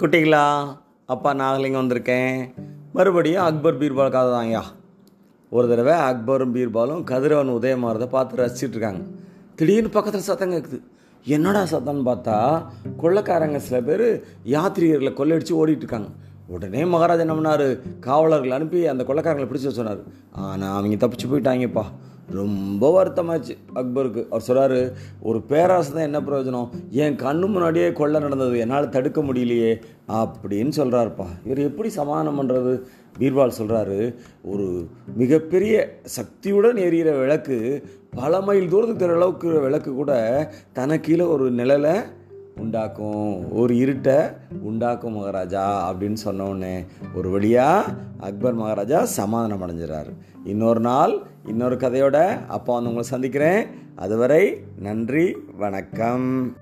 குட்டிங்களா அப்பா நாகலிங்கம் வந்திருக்கேன். மறுபடியும் அக்பர் பீர்பால் கதை தான்யா ஒரு தடவை அக்பரும் பீர்பாலும் கதிரவன் உதயமாறதை பார்த்து ரசிச்சுட்டு இருக்காங்க. திடீர்னு பக்கத்தில் சத்தம் கேட்குது என்னடா சத்தம்னு பார்த்தா கொள்ளக்காரங்க சில பேர் யாத்திரிகர்களை கொள்ளையடிச்சு ஓடிட்டுருக்காங்க உடனே மகாராஜா என்ன பண்ணார்? காவலர்கள் அனுப்பி அந்த கொள்ளக்காரங்களை பிடிச்சி சொன்னார் ஆனால் அவங்க தப்பிச்சு போயிட்டாங்கப்பா. ரொம்ப வருத்தமாச்சு. அக்பருக்கு. அவர் சொல்கிறாரு ஒரு பேராசை தான் என்ன பிரயோஜனம்? என் கண்ணு முன்னாடியே கொள்ளை நடந்தது. என்னால் தடுக்க முடியலையே. அப்படின்னு சொல்கிறாருப்பா இவர் எப்படி சமாதானம் பண்ணுறது பீர்பால் சொல்கிறாரு ஒரு மிகப்பெரிய சக்தியுடன் எரியிற விளக்கு பல மைல் தூரத்துக்கு தெரிகிற அளவுக்கு விளக்கு கூட தனக்கீழே ஒரு நிழலை உண்டாக்கும். ஒரு இருட்டை உண்டாக்கும் மகாராஜா. அப்படின்னு சொன்னோடனே ஒரு வழியாக அக்பர் மகாராஜா சமாதானம் அடைஞ்சிடறாரு இன்னொரு நாள் இன்னொரு கதையோட அப்பா வந்து உங்களை சந்திக்கிறேன். அதுவரை நன்றி வணக்கம்.